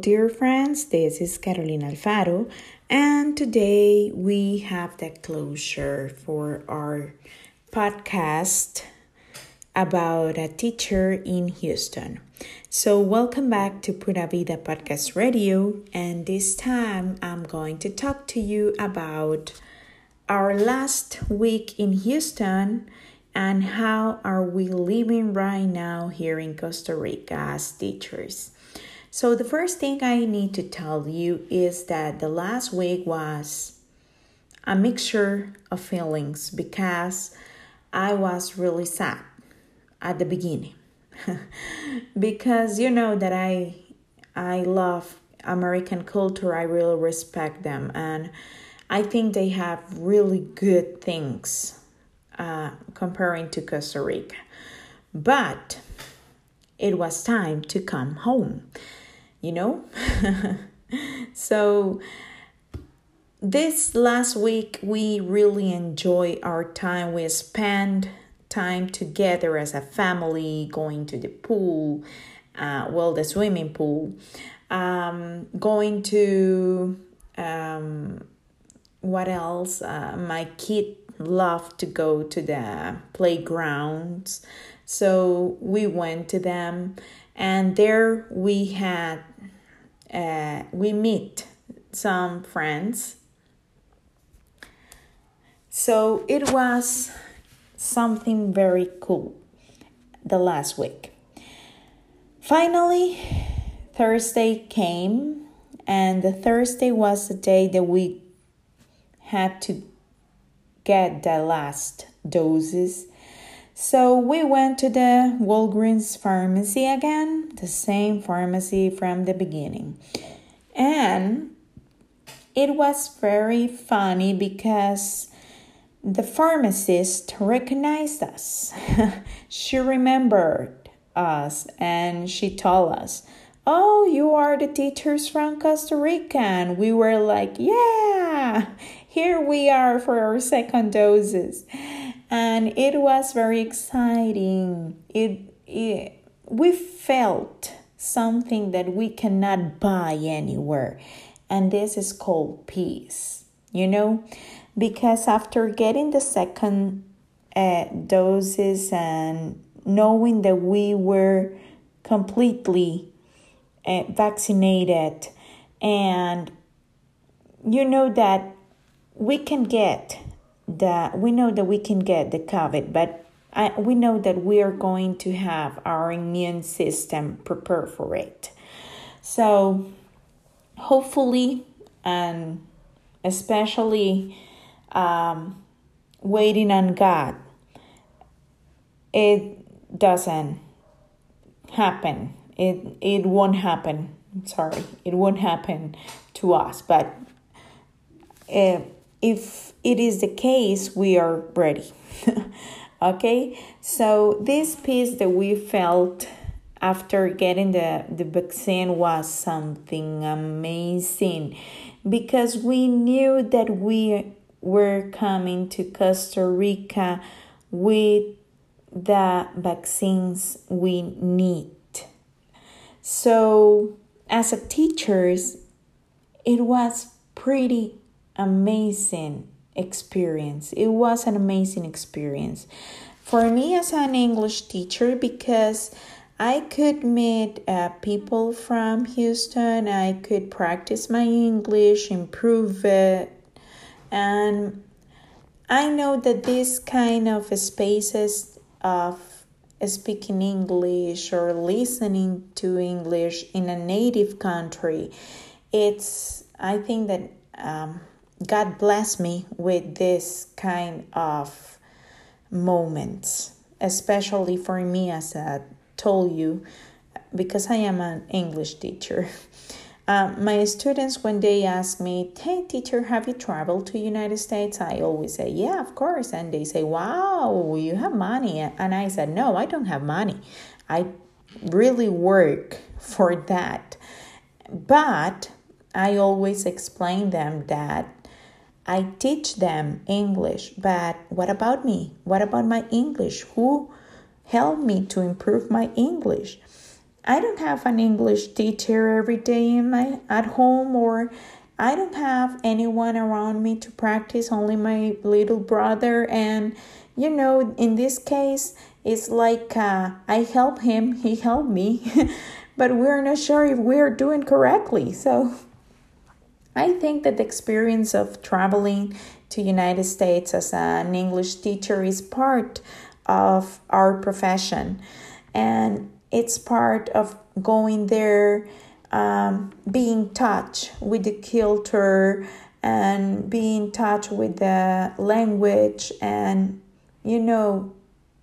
dear friends. This is Carolina Alfaro, and today we have the closure for our podcast about a teacher in Houston. So, welcome back to Pura Vida Podcast Radio, and this time I'm going to talk to you about our last week in Houston and how are we living right now here in Costa Rica as teachers. So, the first thing I need to tell you is that the last week was a mixture of feelings because I was really sad at the beginning. because you know that I I love American culture, I really respect them and I think they have really good things uh, comparing to Costa Rica. But it was time to come home you know? so, this last week, we really enjoy our time. We spend time together as a family, going to the pool, uh, well, the swimming pool, um, going to um, what else? Uh, my kid loved to go to the playgrounds, so we went to them and there we had uh, we meet some friends. So it was something very cool the last week. Finally thursday came and the thursday was the day that we had to get the last doses so we went to the Walgreens pharmacy again, the same pharmacy from the beginning. And it was very funny because the pharmacist recognized us. she remembered us and she told us, Oh, you are the teachers from Costa Rica. And we were like, Yeah, here we are for our second doses and it was very exciting. It, it we felt something that we cannot buy anywhere, and this is called peace. You know, because after getting the second uh, doses and knowing that we were completely uh, vaccinated and you know that we can get that we know that we can get the COVID, but I, we know that we are going to have our immune system prepared for it. So, hopefully, and especially um, waiting on God, it doesn't happen. It it won't happen. Sorry, it won't happen to us. But if if it is the case, we are ready. okay, so this peace that we felt after getting the, the vaccine was something amazing because we knew that we were coming to Costa Rica with the vaccines we need. So, as a teachers, it was pretty amazing experience. It was an amazing experience for me as an English teacher because I could meet uh, people from Houston. I could practice my English, improve it, and I know that this kind of spaces of speaking English or listening to English in a native country, it's I think that um, God bless me with this kind of moments, especially for me, as I told you, because I am an English teacher. Uh, my students, when they ask me, "Hey, teacher, have you traveled to United States?" I always say, "Yeah, of course." And they say, "Wow, you have money." And I said, "No, I don't have money. I really work for that." But I always explain them that I teach them English, but what about me? What about my English? Who helped me to improve my English? I don't have an English teacher every day in my at home or I don't have anyone around me to practice, only my little brother. And, you know, in this case, it's like uh, I help him, he helped me, but we're not sure if we're doing correctly. So I think that the experience of traveling to United States as an English teacher is part of our profession. And it's part of going there um, touch with the culture and being in touch with the language and you know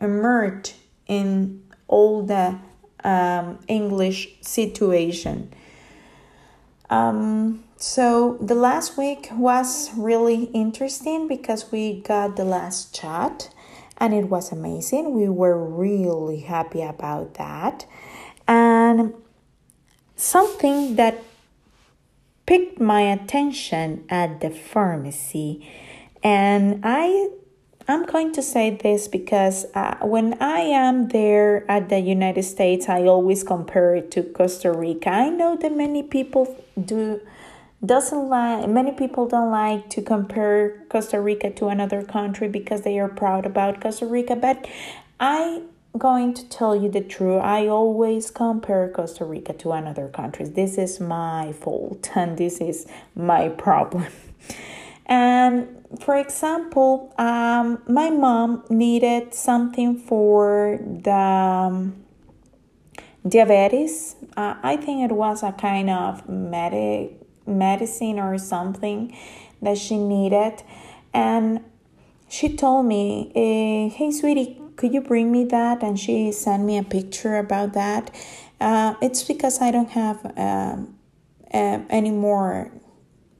emerge in all the um, english situation. Um, so the last week was really interesting because we got the last chat and it was amazing. We were really happy about that. And something that picked my attention at the pharmacy and i i'm going to say this because uh, when i am there at the united states i always compare it to costa rica. I know that many people do doesn't like many people don't like to compare costa rica to another country because they are proud about costa rica but i going to tell you the truth. I always compare Costa Rica to another countries. This is my fault and this is my problem. And for example, um, my mom needed something for the um, diabetes. Uh, I think it was a kind of medic medicine or something that she needed, and she told me, eh, "Hey, sweetie, could you bring me that? And she sent me a picture about that. Uh, it's because I don't have um, uh, anymore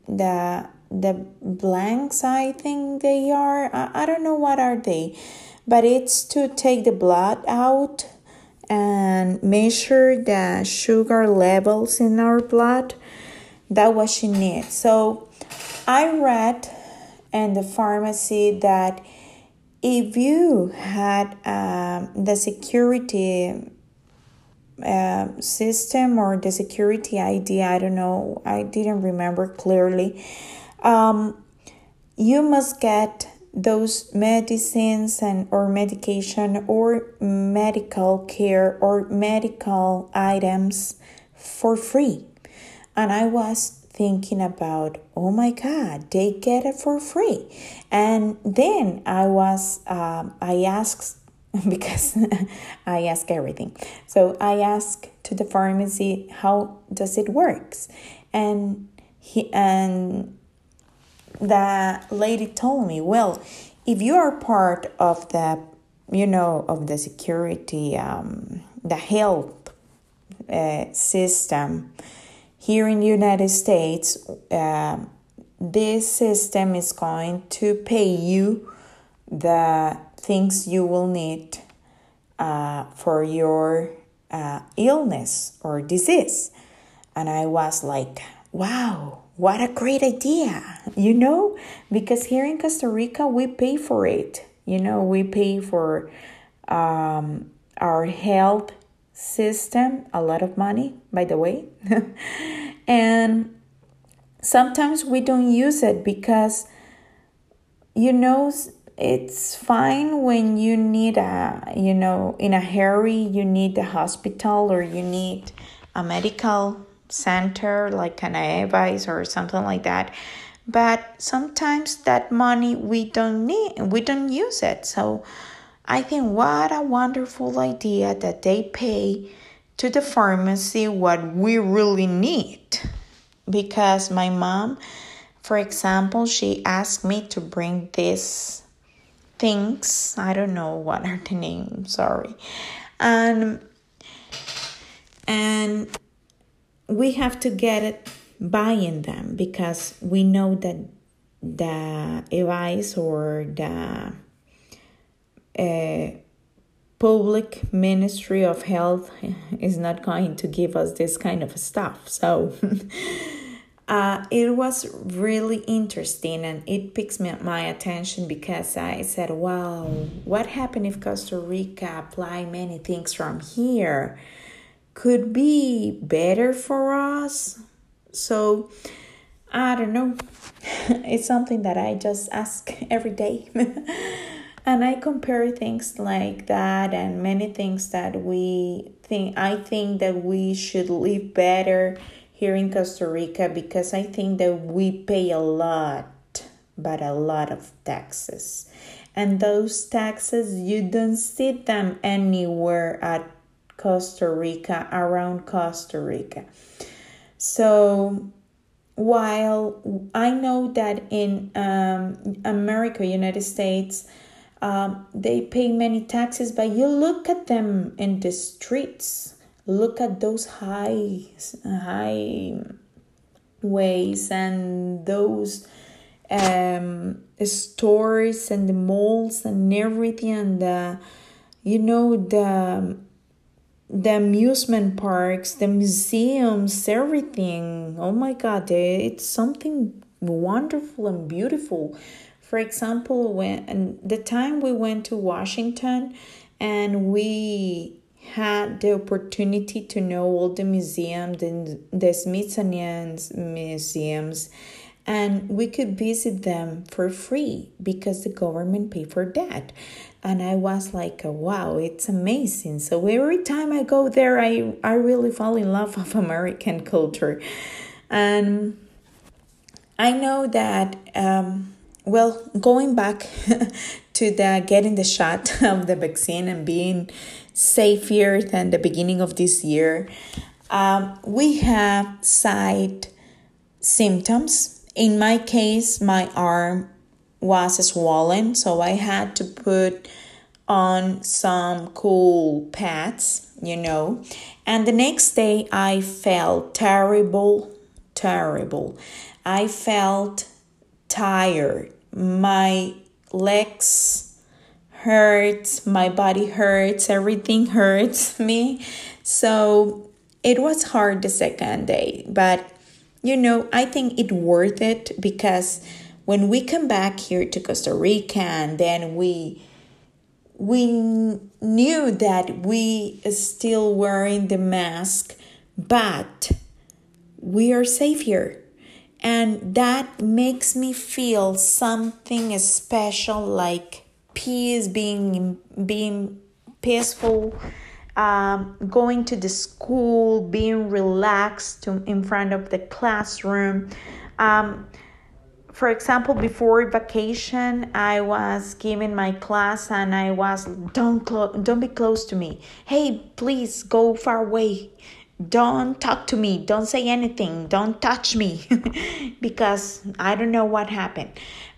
the the blanks. I think they are. I, I don't know what are they, but it's to take the blood out and measure the sugar levels in our blood. That what she needs. So I read in the pharmacy that if you had um, the security uh, system or the security ID, I don't know, I didn't remember clearly. Um, you must get those medicines and or medication or medical care or medical items for free. And I was thinking about, oh my God, they get it for free. And then I was, um, I asked, because I ask everything. So I asked to the pharmacy, how does it works? And he, and the lady told me, well, if you are part of the, you know, of the security, um, the health uh, system, here in the United States, uh, this system is going to pay you the things you will need uh, for your uh, illness or disease. And I was like, wow, what a great idea, you know? Because here in Costa Rica, we pay for it. You know, we pay for um, our health system a lot of money, by the way. and sometimes we don't use it because you know it's fine when you need a you know in a hurry you need a hospital or you need a medical center like an advice or something like that but sometimes that money we don't need we don't use it so I think what a wonderful idea that they pay to the pharmacy what we really need. Because my mom, for example, she asked me to bring these things. I don't know what are the names, sorry. And and we have to get it buying them because we know that the advice or the public ministry of health is not going to give us this kind of stuff so uh, it was really interesting and it picks me, my attention because i said wow what happened if costa rica apply many things from here could be better for us. So I don't know. it's something that I just ask every day. and I compare things like that and many things that we think I think that we should live better here in Costa Rica because I think that we pay a lot, but a lot of taxes. And those taxes, you don't see them anywhere at Costa Rica, around Costa Rica. So while I know that in um, America, United States, um, they pay many taxes, but you look at them in the streets. Look at those high high ways and those um, stores and the malls and everything and the you know the the amusement parks the museums everything. Oh my god it's something wonderful and beautiful for example when the time we went to washington and we had the opportunity to know all the museums and the Smithsonian museums and we could visit them for free because the government paid for that. And i was like wow it's amazing. So every time i go there i i really fall in love with american culture. And i know that um, well going back to the getting the shot of the vaccine and being safer than the beginning of this year. Um, we have side symptoms. In my case, my arm was swollen, so I had to put on some cool pads, you know. And the next day, I felt terrible, terrible. I felt tired. My legs hurts, my body hurts, everything hurts me. So it was hard the second day, but you know, I think it worth it because when we come back here to Costa Rica and then we we knew that we still wearing the mask, but we are safe here. And that makes me feel something special like peace, being being peaceful, um, going to the school, being relaxed to, in front of the classroom. Um, for example, before vacation, I was giving my class and I was don't clo- don't be close to me. Hey, please go far away. Don't talk to me. Don't say anything. Don't touch me because I don't know what happened.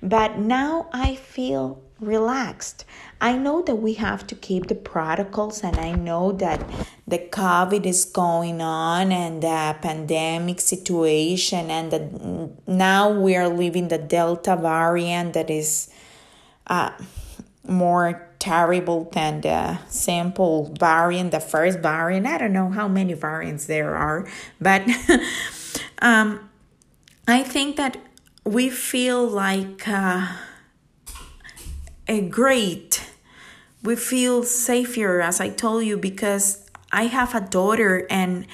But now I feel relaxed. I know that we have to keep the protocols, and I know that the COVID is going on and the pandemic situation, and that now we are living the Delta variant that is uh, more terrible than the simple variant, the first variant. I don't know how many variants there are, but um, I think that we feel like. Uh, a great. We feel safer, as I told you, because I have a daughter, and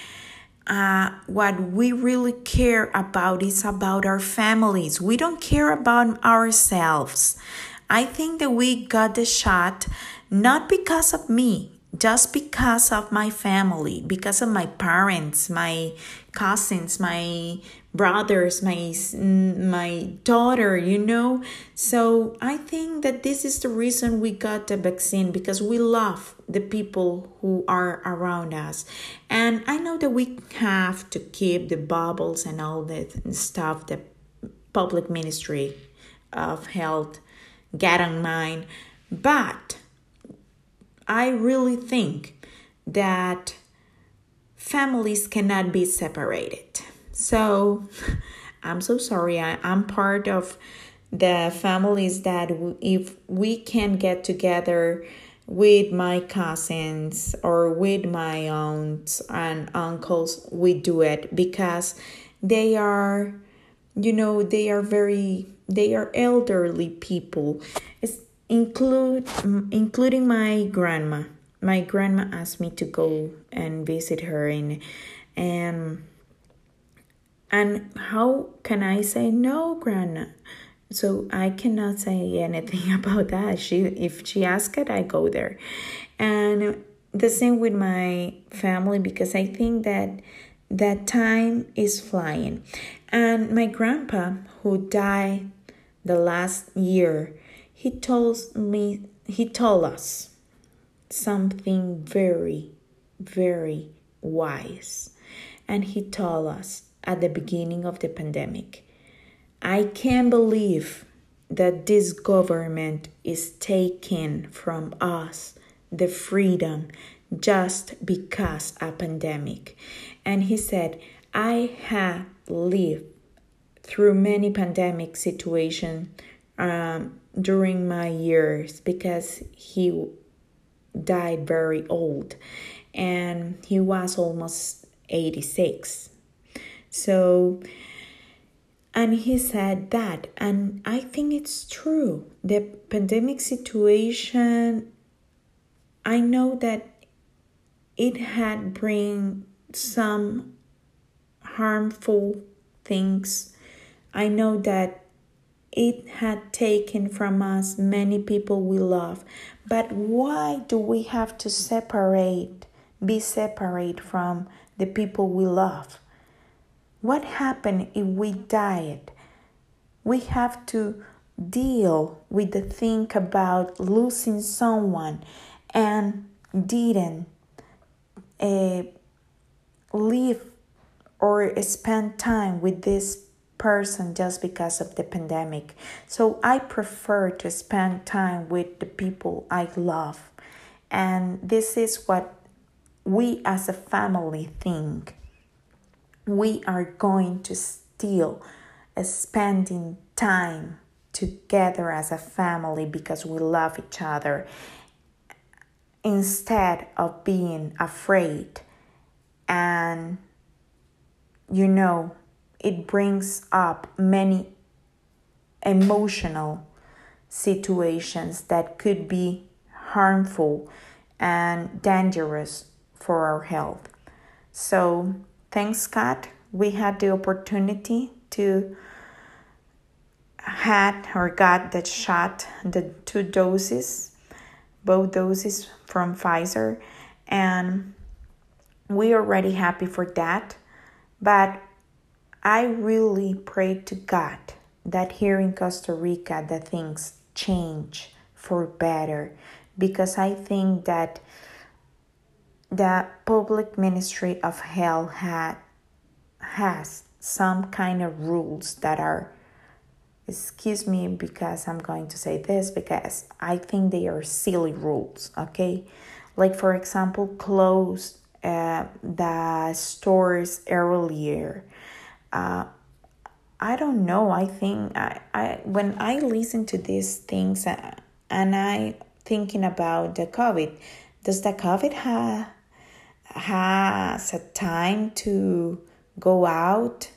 uh, what we really care about is about our families. We don't care about ourselves. I think that we got the shot not because of me, just because of my family, because of my parents, my cousins, my brothers, my mm, my daughter, you know. So I think that this is the reason we got the vaccine because we love the people who are around us. And I know that we have to keep the bubbles and all that stuff that public ministry of health get on mind, but I really think that families cannot be separated. So I'm so sorry. I, I'm part of the families that if we can get together with my cousins or with my aunts and uncles, we do it because they are, you know, they are very, they are elderly people. It's include including my grandma my grandma asked me to go and visit her and and and how can I say no, grandma? So I cannot say anything about that. She if she asks it, I go there. And the same with my family because I think that that time is flying. And my grandpa who died the last year, he told me he told us something very very wise. And he told us at the beginning of the pandemic, I can't believe that this government is taking from us the freedom just because a pandemic. And he said, I have lived through many pandemic situation um, during my years because he died very old and he was almost 86. So, and he said that, and I think it's true. The pandemic situation I know that it had bring some harmful things. I know that it had taken from us many people we love. But why do we have to separate, be separate from the people we love? What happened if we died? We have to deal with the thing about losing someone and didn't uh, live or spend time with this person just because of the pandemic. So I prefer to spend time with the people I love. And this is what we as a family think. We are going to still uh, spending time together as a family because we love each other instead of being afraid. And you know, it brings up many emotional situations that could be harmful and dangerous for our health. So, thanks God, we had the opportunity to had or got the shot, the two doses both doses from Pfizer, and we are already happy for that. But I really pray to God that here in Costa Rica that things change for better because I think that the public ministry of health had has some kind of rules that are excuse me because I'm going to say this because I think they are silly rules, okay? Like, for example, close uh, the stores earlier. Uh, I don't know. I think I, I when I listen to these things uh, and I thinking about the COVID, does the COVID have has a time to go out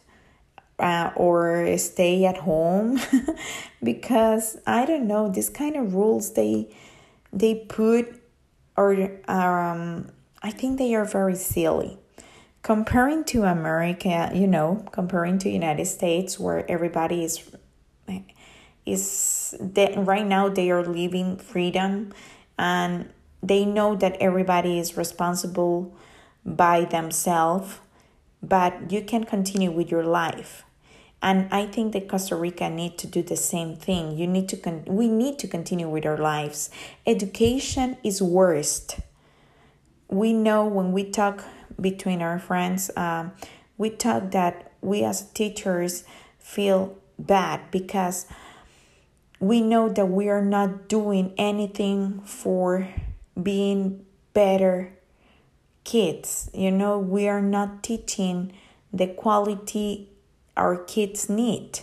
uh, or stay at home because I don't know this kind of rules they they put or um I think they are very silly comparing to America you know comparing to United States where everybody is is that right now they are living freedom and they know that everybody is responsible by themselves but you can continue with your life. And i think that costa rica need to do the same thing. You need to con- we need to continue with our lives. Education is worst. We know when we talk between our friends um, we talk that we as teachers feel bad because we know that we are not doing anything for being better kids you know we are not teaching the quality our kids need.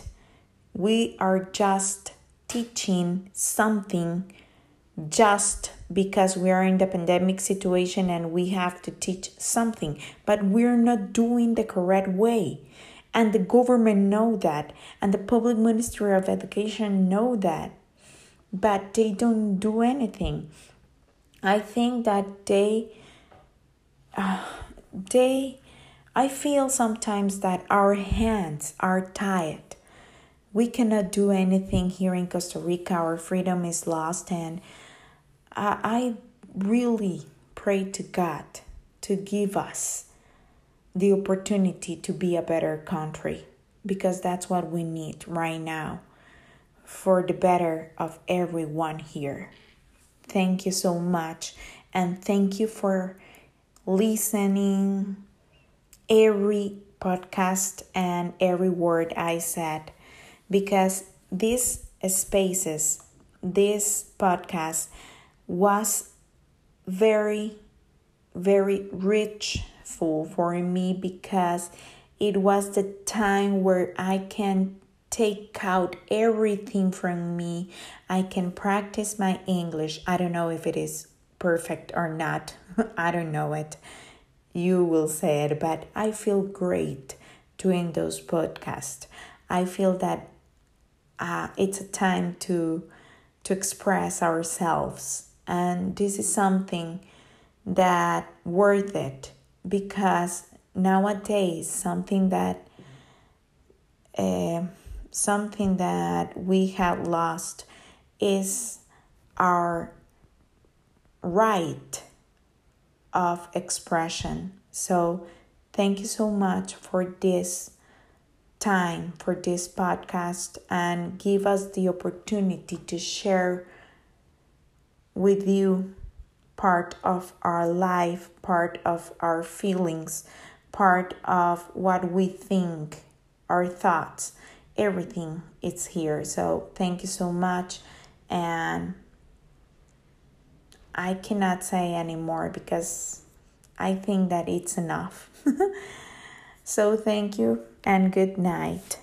We are just teaching something just because we are in the pandemic situation and we have to teach something, but we're not doing the correct way. And the government know that, and the public ministry of education know that, but they don't do anything. I think that they, uh, they, I feel sometimes that our hands are tied. We cannot do anything here in Costa Rica. Our freedom is lost, and I, really pray to God to give us the opportunity to be a better country because that's what we need right now for the better of everyone here. Thank you so much. And thank you for listening every podcast and every word I said because these spaces, this podcast was very, very richful for me because it was the time where I can take out everything from me. I can practice my English. I don't know if it is perfect or not. I don't know it. You will say it, but I feel great doing those podcasts. I feel that uh, it's a time to to express ourselves, and this is something that worth it because nowadays something that uh, something that we have lost is our right of expression. So, thank you so much for this time, for this podcast, and give us the opportunity to share with you part of our life, part of our feelings, part of what we think, our thoughts everything it's here. So thank you so much. And i cannot say anymore because i think that it's enough. So thank you and good night